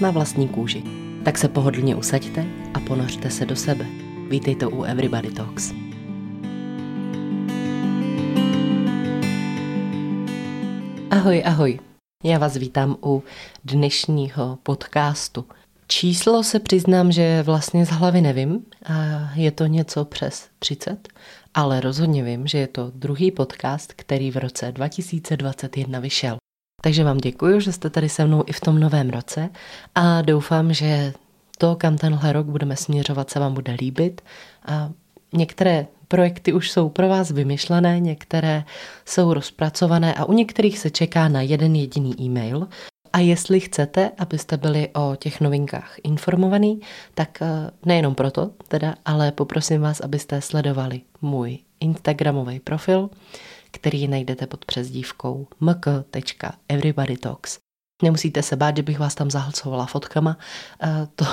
Na vlastní kůži. Tak se pohodlně usaďte a ponořte se do sebe. Vítejte u Everybody Talks. Ahoj, ahoj. Já vás vítám u dnešního podcastu. Číslo se přiznám, že vlastně z hlavy nevím. A je to něco přes 30, ale rozhodně vím, že je to druhý podcast, který v roce 2021 vyšel. Takže vám děkuji, že jste tady se mnou i v tom novém roce a doufám, že to, kam tenhle rok budeme směřovat, se vám bude líbit. A některé projekty už jsou pro vás vymyšlené, některé jsou rozpracované a u některých se čeká na jeden jediný e-mail. A jestli chcete, abyste byli o těch novinkách informovaní, tak eh, nejenom proto, teda, ale poprosím vás, abyste sledovali můj Instagramový profil, který najdete pod přezdívkou mk.everybodytalks. Nemusíte se bát, že bych vás tam zahlcovala fotkama, eh, to,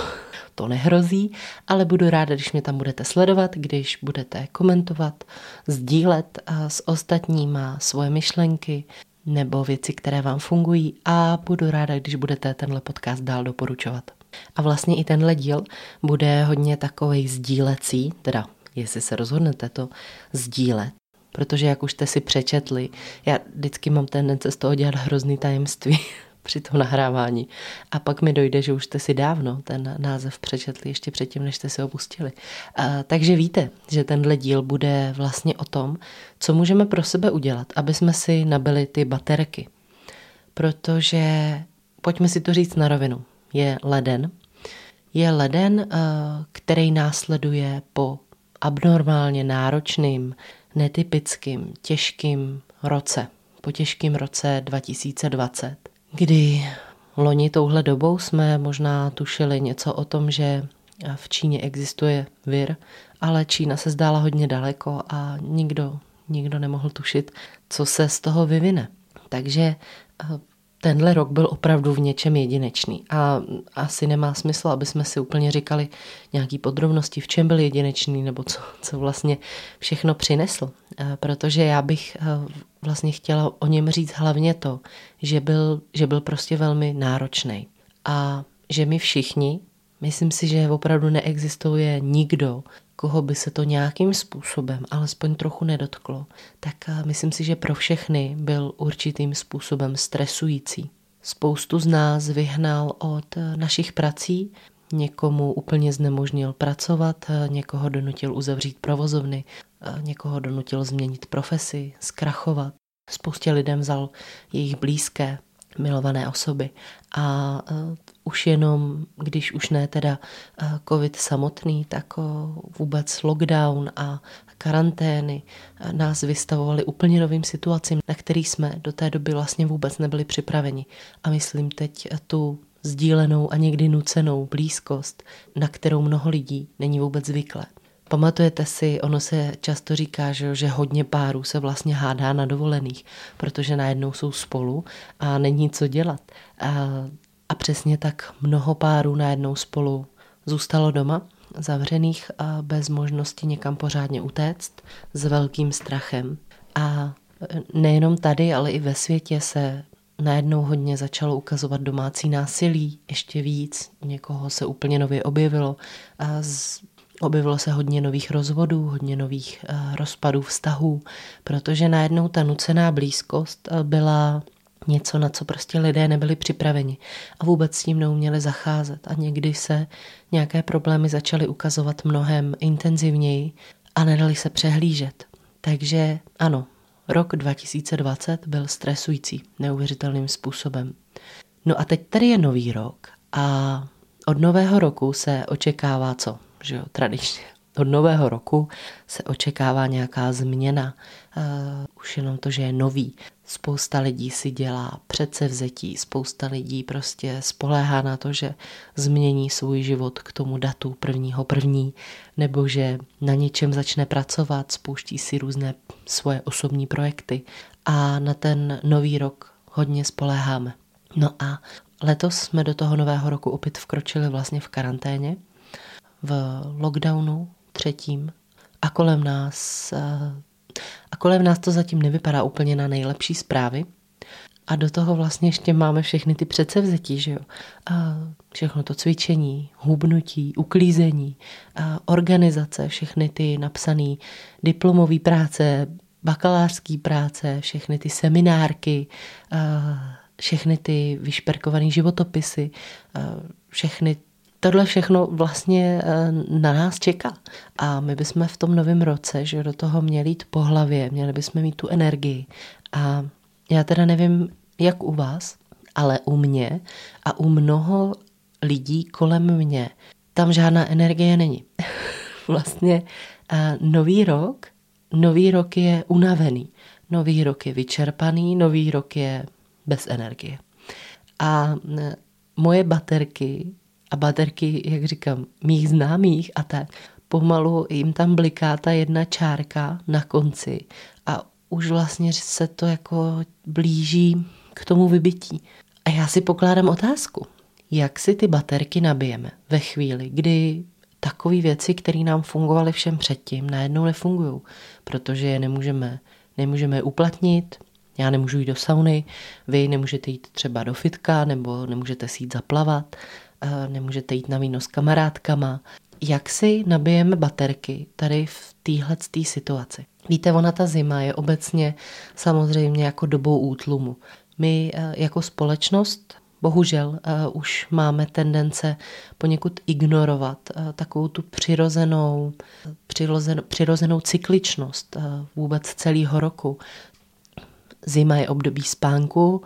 to nehrozí, ale budu ráda, když mě tam budete sledovat, když budete komentovat, sdílet eh, s ostatníma svoje myšlenky nebo věci, které vám fungují a budu ráda, když budete tenhle podcast dál doporučovat. A vlastně i tenhle díl bude hodně takový sdílecí, teda jestli se rozhodnete to sdílet, protože jak už jste si přečetli, já vždycky mám tendence z toho dělat hrozný tajemství při tom nahrávání. A pak mi dojde, že už jste si dávno ten název přečetli ještě předtím, než jste si ho pustili. A, takže víte, že tenhle díl bude vlastně o tom, co můžeme pro sebe udělat, aby jsme si nabili ty baterky. Protože, pojďme si to říct na rovinu, je leden. Je leden, který následuje po abnormálně náročným, netypickým, těžkým roce, po těžkém roce 2020, kdy loni touhle dobou jsme možná tušili něco o tom, že v Číně existuje vir, ale Čína se zdála hodně daleko a nikdo, nikdo nemohl tušit, co se z toho vyvine. Takže tenhle rok byl opravdu v něčem jedinečný a asi nemá smysl, aby jsme si úplně říkali nějaký podrobnosti, v čem byl jedinečný nebo co, co vlastně všechno přinesl, eh, protože já bych eh, vlastně chtěla o něm říct hlavně to, že byl, že byl prostě velmi náročný a že my všichni, myslím si, že opravdu neexistuje nikdo, koho by se to nějakým způsobem alespoň trochu nedotklo, tak eh, myslím si, že pro všechny byl určitým způsobem stresující. Spoustu z nás vyhnal od eh, našich prací, někomu úplně znemožnil pracovat, eh, někoho donutil uzavřít provozovny, někoho donutil změnit profesi, zkrachovat. Spoustě lidem vzal jejich blízké, milované osoby. A uh, už jenom, když už ne teda uh, covid samotný, tak uh, vůbec lockdown a karantény nás vystavovali úplně novým situacím, na který jsme do té doby vlastně vůbec nebyli připraveni. A myslím teď tu sdílenou a někdy nucenou blízkost, na kterou mnoho lidí není vůbec zvyklé. Pamatujete si, ono se často říká, že, že hodně párů se vlastně hádá na dovolených, protože najednou jsou spolu a není co dělat. A, a přesně tak mnoho párů najednou spolu zůstalo doma, zavřených a bez možnosti někam pořádně utéct, s velkým strachem. A nejenom tady, ale i ve světě se najednou hodně začalo ukazovat domácí násilí, ještě víc, někoho se úplně nově objevilo a z, Objevilo se hodně nových rozvodů, hodně nových uh, rozpadů vztahů, protože najednou ta nucená blízkost uh, byla něco, na co prostě lidé nebyli připraveni a vůbec s tím neuměli zacházet. A někdy se nějaké problémy začaly ukazovat mnohem intenzivněji a nedali se přehlížet. Takže ano, rok 2020 byl stresující neuvěřitelným způsobem. No a teď tady je nový rok a od nového roku se očekává co? Že jo, tradičně. Od nového roku se očekává nějaká změna, uh, už jenom to, že je nový. Spousta lidí si dělá předsevzetí, spousta lidí prostě spoléhá na to, že změní svůj život k tomu datu prvního první, nebo že na něčem začne pracovat, spouští si různé svoje osobní projekty a na ten nový rok hodně spoléháme. No a letos jsme do toho nového roku opět vkročili vlastně v karanténě, v lockdownu třetím a kolem nás a kolem nás to zatím nevypadá úplně na nejlepší zprávy. A do toho vlastně ještě máme všechny ty předsevzetí, že jo? A všechno to cvičení, hubnutí, uklízení, a organizace, všechny ty napsané diplomové práce, bakalářské práce, všechny ty seminárky, a všechny ty vyšperkované životopisy, a všechny tohle všechno vlastně eh, na nás čeká. A my bychom v tom novém roce, že do toho měli jít po hlavě, měli bychom mít tu energii. A já teda nevím, jak u vás, ale u mě a u mnoho lidí kolem mě tam žádná energie není. vlastně a nový rok, nový rok je unavený, nový rok je vyčerpaný, nový rok je bez energie. A moje baterky a baterky, jak říkám, mých známých a tak, pomalu jim tam bliká ta jedna čárka na konci a už vlastně se to jako blíží k tomu vybití. A já si pokládám otázku, jak si ty baterky nabijeme ve chvíli, kdy takové věci, které nám fungovaly všem předtím, najednou nefungují, protože je nemůžeme, nemůžeme uplatnit, já nemůžu jít do sauny, vy nemůžete jít třeba do fitka nebo nemůžete si jít zaplavat nemůžete jít na víno s kamarádkama. Jak si nabijeme baterky tady v téhle situaci? Víte, ona ta zima je obecně samozřejmě jako dobou útlumu. My eh, jako společnost bohužel uh, už máme tendence poněkud ignorovat takovou tu přirozenou, přirozenou, přirozenou cykličnost vůbec celého roku. Zima je období spánku,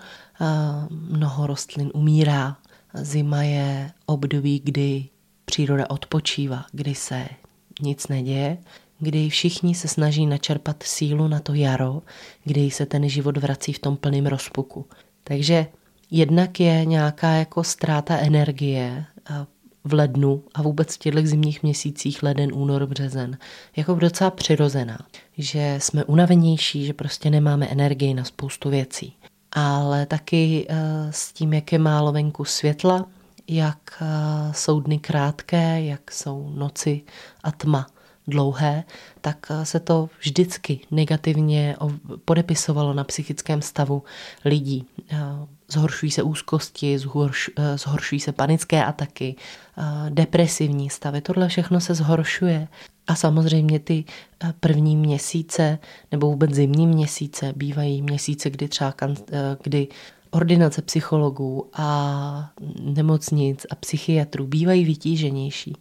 mnoho rostlin umírá, Zima je období, kdy příroda odpočívá, kdy se nic neděje, kdy všichni se snaží načerpat sílu na to jaro, kdy se ten život vrací v tom plném rozpuku. Takže jednak je nějaká jako ztráta energie v lednu a vůbec v těchto zimních měsících leden, únor, březen, jako docela přirozená, že jsme unavenější, že prostě nemáme energii na spoustu věcí ale taky eh, s tím, jak je málo venku světla, jak eh, jsou dny krátké, jak jsou noci a tma dlouhé, tak eh, se to vždycky negativně podepisovalo na psychickém stavu lidí. Zhoršují se úzkosti, zhoršují se panické ataky, depresivní stavy. Tohle všechno se zhoršuje a samozřejmě ty eh, první měsíce nebo vůbec zimní měsíce bývají měsíce, kdy třeba eh, kdy ordinace psychologů a nemocnic a psychiatrů bývají vytíženější.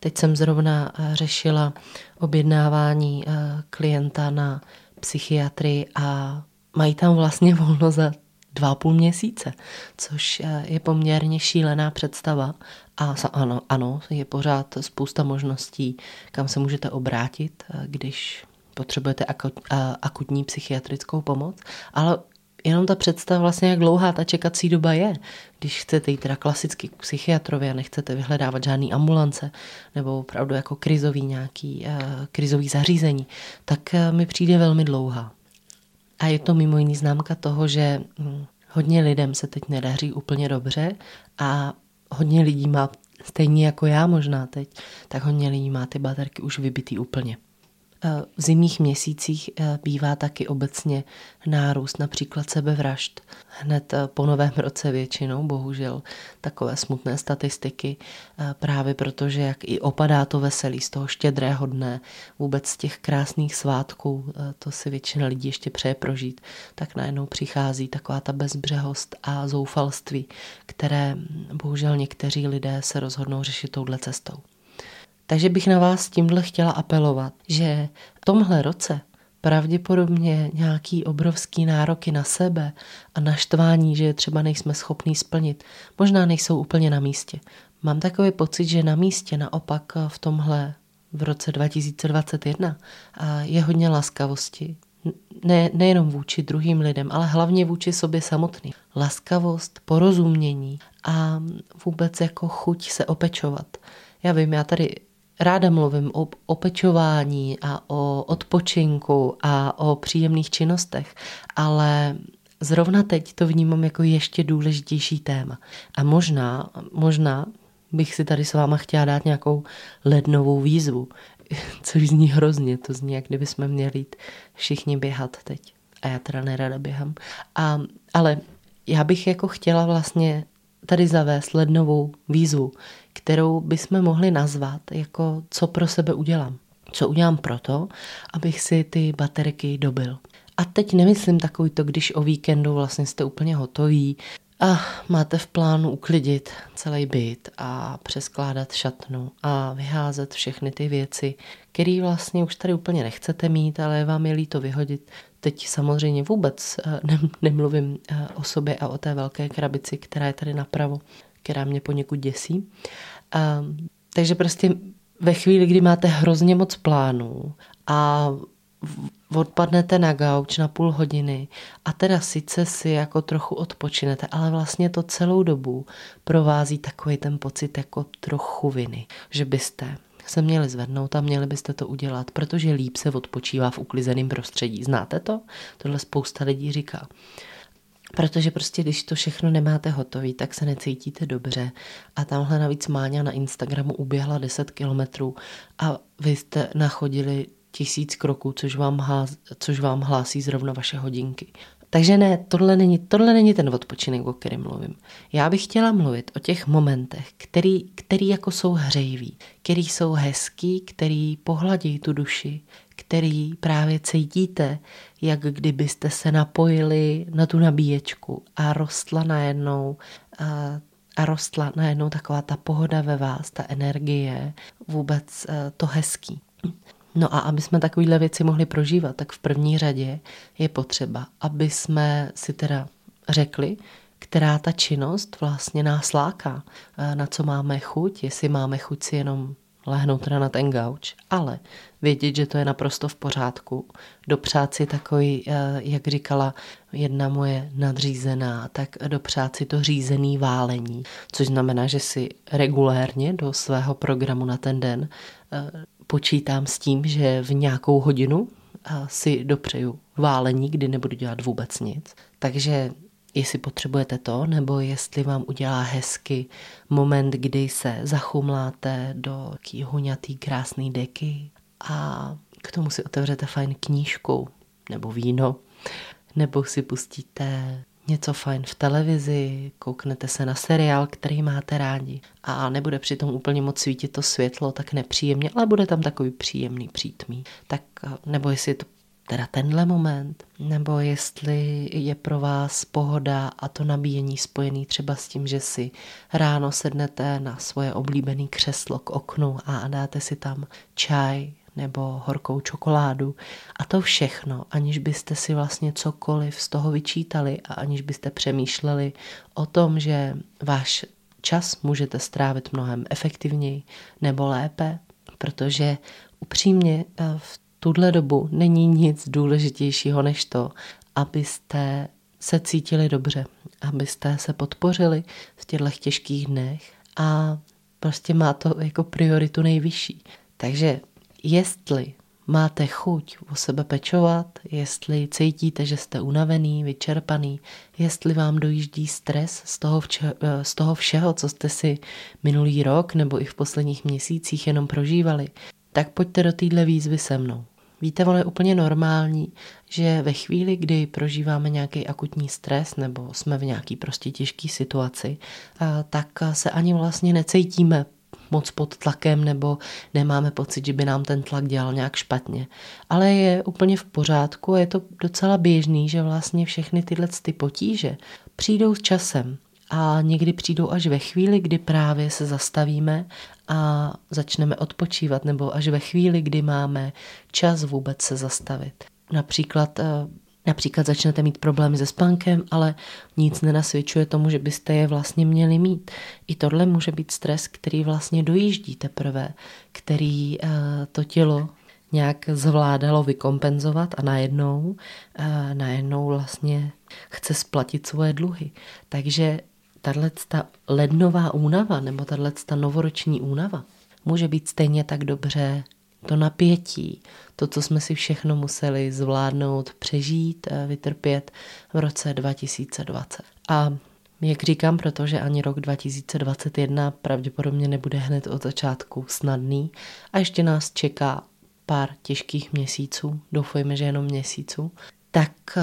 Teď jsem zrovna eh, řešila objednávání klienta na psychiatrii a mají tam vlastně volno za dva půl měsíce, což je poměrně šílená představa a ano, ano, je pořád spousta možností, kam se můžete obrátit, eh, když potřebujete akutní psychiatrickou pomoc, ale jenom ta představa vlastně, jak dlouhá ta čekací doba je. Když chcete jít teda klasicky k psychiatrovi a nechcete vyhledávat žádný ambulance nebo opravdu jako krizový nějaký krizový zařízení, tak mi přijde velmi dlouhá. A je to mimo jiný známka toho, že hm, hodně lidem se teď nedaří úplně dobře a hodně lidí má, stejně jako já možná teď, tak hodně lidí má ty baterky už vybitý úplně. Eh, v zimních měsících eh, bývá taky obecně nárůst například sebevražd. Hned eh, po novém roce většinou, bohužel, takové smutné statistiky, právě protože jak i opadá to veselí z toho štědrého dne, vůbec z těch krásných svátků, to si většina lidí ještě přeje prožít, tak najednou přichází taková ta bezbřehost a zoufalství, které hm, bohužel někteří lidé se rozhodnou řešit touhle cestou. Takže bych na vás tímhle chtěla apelovat, že v tomhle roce pravděpodobně nějaký obrovský nároky na sebe a naštvání, že třeba nejsme schopní splnit, možná nejsou úplně na místě. Mám takový pocit, že na místě naopak v tomhle v roce 2021 je hodně laskavosti, ne, nejenom vůči druhým lidem, ale hlavně vůči sobě samotný. Laskavost, porozumění a vůbec jako chuť se opečovat. Já vím, já tady ráda mluvím o opečování a o odpočinku a o příjemných činnostech, ale zrovna teď to vnímám jako ještě důležitější téma. A možná, možná bych si tady s váma chtěla dát nějakou lednovou výzvu, což zní hrozně, to zní, jak kdyby jsme měli jít všichni běhat teď. A já teda nerada běhám. A, ale já bych jako chtěla vlastně tady zavést lednovou výzvu, kterou bychom mohli nazvat jako co pro sebe udělám. Co udělám proto, abych si ty baterky dobil. A teď nemyslím takový to, když o víkendu vlastně jste úplně hotoví a máte v plánu uklidit celý byt a přeskládat šatnu a vyházet všechny ty věci, které vlastně už tady úplně nechcete mít, ale vám je líto vyhodit. Teď samozřejmě vůbec eh, nemluvím eh, o sobě a o té velké krabici, která je tady napravo, která mě poněkud děsí. A, takže prostě ve chvíli, kdy máte hrozně moc plánů a odpadnete na gauč na půl hodiny a teda sice si jako trochu odpočinete, ale vlastně to celou dobu provází takový ten pocit jako trochu viny, že byste se měli zvednout a měli byste to udělat, protože líp se odpočívá v uklizeném prostředí. Znáte to? Tohle spousta lidí říká. Protože prostě, když to všechno nemáte hotové, tak se necítíte dobře. A tamhle navíc Máňa na Instagramu uběhla 10 kilometrů a vy jste nachodili tisíc kroků, což vám, há, což vám hlásí zrovna vaše hodinky. Takže ne, tohle není, tohle není ten odpočinek, o kterém mluvím. Já bych chtěla mluvit o těch momentech, který, který jako jsou hřejivý, který jsou hezký, který pohladí tu duši, který právě cítíte, jak kdybyste se napojili na tu nabíječku a rostla najednou a, a rostla najednou taková ta pohoda ve vás, ta energie, vůbec to hezký. No a aby jsme takovéhle věci mohli prožívat, tak v první řadě je potřeba, aby jsme si teda řekli, která ta činnost vlastně nás láká, na co máme chuť, jestli máme chuť si jenom lehnout teda na ten gauč, ale vědět, že to je naprosto v pořádku. Dopřát si takový, jak říkala jedna moje nadřízená, tak dopřát si to řízený válení, což znamená, že si regulérně do svého programu na ten den počítám s tím, že v nějakou hodinu si dopřeju válení, kdy nebudu dělat vůbec nic. Takže jestli potřebujete to, nebo jestli vám udělá hezky moment, kdy se zachumláte do taký huňatý krásný deky a k tomu si otevřete fajn knížku nebo víno, nebo si pustíte něco fajn v televizi, kouknete se na seriál, který máte rádi a nebude přitom úplně moc svítit to světlo tak nepříjemně, ale bude tam takový příjemný přítmí. Tak nebo jestli je to teda tenhle moment, nebo jestli je pro vás pohoda a to nabíjení spojený třeba s tím, že si ráno sednete na svoje oblíbené křeslo k oknu a dáte si tam čaj nebo horkou čokoládu. A to všechno, aniž byste si vlastně cokoliv z toho vyčítali a aniž byste přemýšleli o tom, že váš čas můžete strávit mnohem efektivněji nebo lépe, protože upřímně eh, v tuhle dobu není nic důležitějšího než to, abyste se cítili dobře, abyste se podpořili v těchto těžkých dnech a prostě má to jako prioritu nejvyšší. Takže jestli máte chuť o sebe pečovat, jestli cítíte, že jste unavený, vyčerpaný, jestli vám dojíždí stres z toho, vče, z toho všeho, co jste si minulý rok nebo i v posledních měsících jenom prožívali, tak pojďte do téhle výzvy se mnou. Víte, ono je úplně normální, že ve chvíli, kdy prožíváme nějaký akutní stres nebo jsme v nějaký prostě těžké situaci, tak se ani vlastně necítíme moc pod tlakem nebo nemáme pocit, že by nám ten tlak dělal nějak špatně. Ale je úplně v pořádku a je to docela běžný, že vlastně všechny tyhle ty potíže přijdou s časem a někdy přijdou až ve chvíli, kdy právě se zastavíme a začneme odpočívat, nebo až ve chvíli, kdy máme čas vůbec se zastavit. Například eh, Například začnete mít problémy se spánkem, ale nic nenasvědčuje tomu, že byste je vlastně měli mít. I tohle může být stres, který vlastně dojíždí teprve, který uh, to tělo nějak zvládalo vykompenzovat a najednou, uh, najednou vlastně chce splatit svoje dluhy. Takže tahle lednová únava nebo tahle novoroční únava může být stejně tak dobře to napětí, to, co jsme si všechno museli zvládnout, přežít, vytrpět v roce 2020. A jak říkám, protože ani rok 2021 pravděpodobně nebude hned od začátku snadný a ještě nás čeká pár těžkých měsíců, doufejme, že jenom měsíců, tak uh,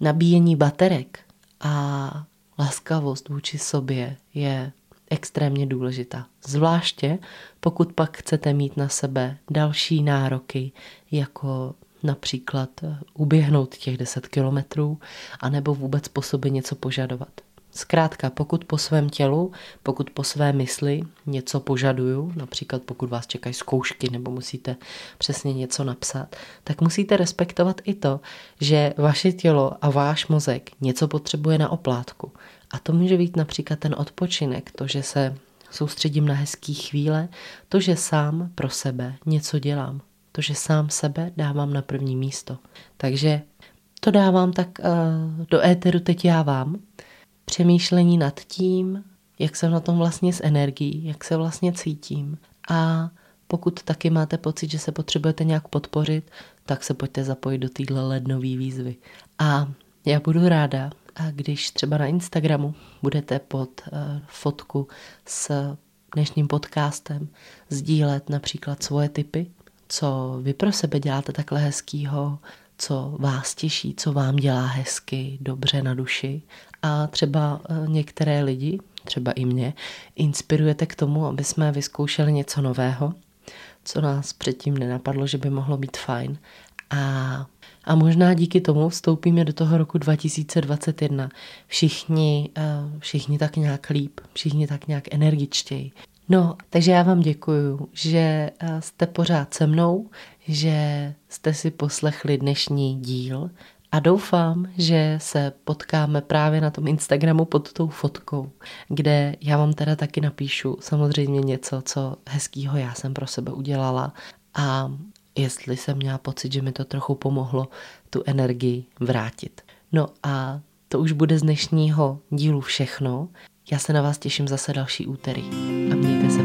nabíjení baterek a laskavost vůči sobě je extrémně důležitá. Zvláště pokud pak chcete mít na sebe další nároky, jako například eh, uběhnout těch 10 kilometrů, anebo vůbec po sobě něco požadovat. Zkrátka, pokud po svém tělu, pokud po své mysli něco požaduju, například pokud vás čekají zkoušky nebo musíte přesně něco napsat, tak musíte respektovat i to, že vaše tělo a váš mozek něco potřebuje na oplátku. A to může být například ten odpočinek, to, že se soustředím na hezký chvíle, to, že sám pro sebe něco dělám, to, že sám sebe dávám na první místo. Takže to dávám tak uh, do éteru teď já vám, přemýšlení nad tím, jak jsem na tom vlastně s energií, jak se vlastně cítím. A pokud taky máte pocit, že se potřebujete nějak podpořit, tak se pojďte zapojit do téhle lednové výzvy. A já budu ráda, a když třeba na Instagramu budete pod uh, fotku s dnešním podcastem sdílet například svoje typy, co vy pro sebe děláte takhle hezkýho, co vás těší, co vám dělá hezky, dobře na duši a třeba e, některé lidi, třeba i mě, inspirujete k tomu, aby jsme vyzkoušeli něco nového, co nás předtím nenapadlo, že by mohlo být fajn. A, a možná díky tomu vstoupíme do toho roku 2021. Všichni, e, všichni tak nějak líp, všichni tak nějak energičtěji. No, takže já vám děkuju, že e, jste pořád se mnou, že jste si poslechli dnešní díl a doufám, že se potkáme právě na tom Instagramu pod tou fotkou, kde já vám teda taky napíšu samozřejmě něco, co hezkýho já jsem pro sebe udělala a jestli jsem měla pocit, že mi to trochu pomohlo tu energii vrátit. No a to už bude z dnešního dílu všechno. Já se na vás těším zase další úterý a mějte se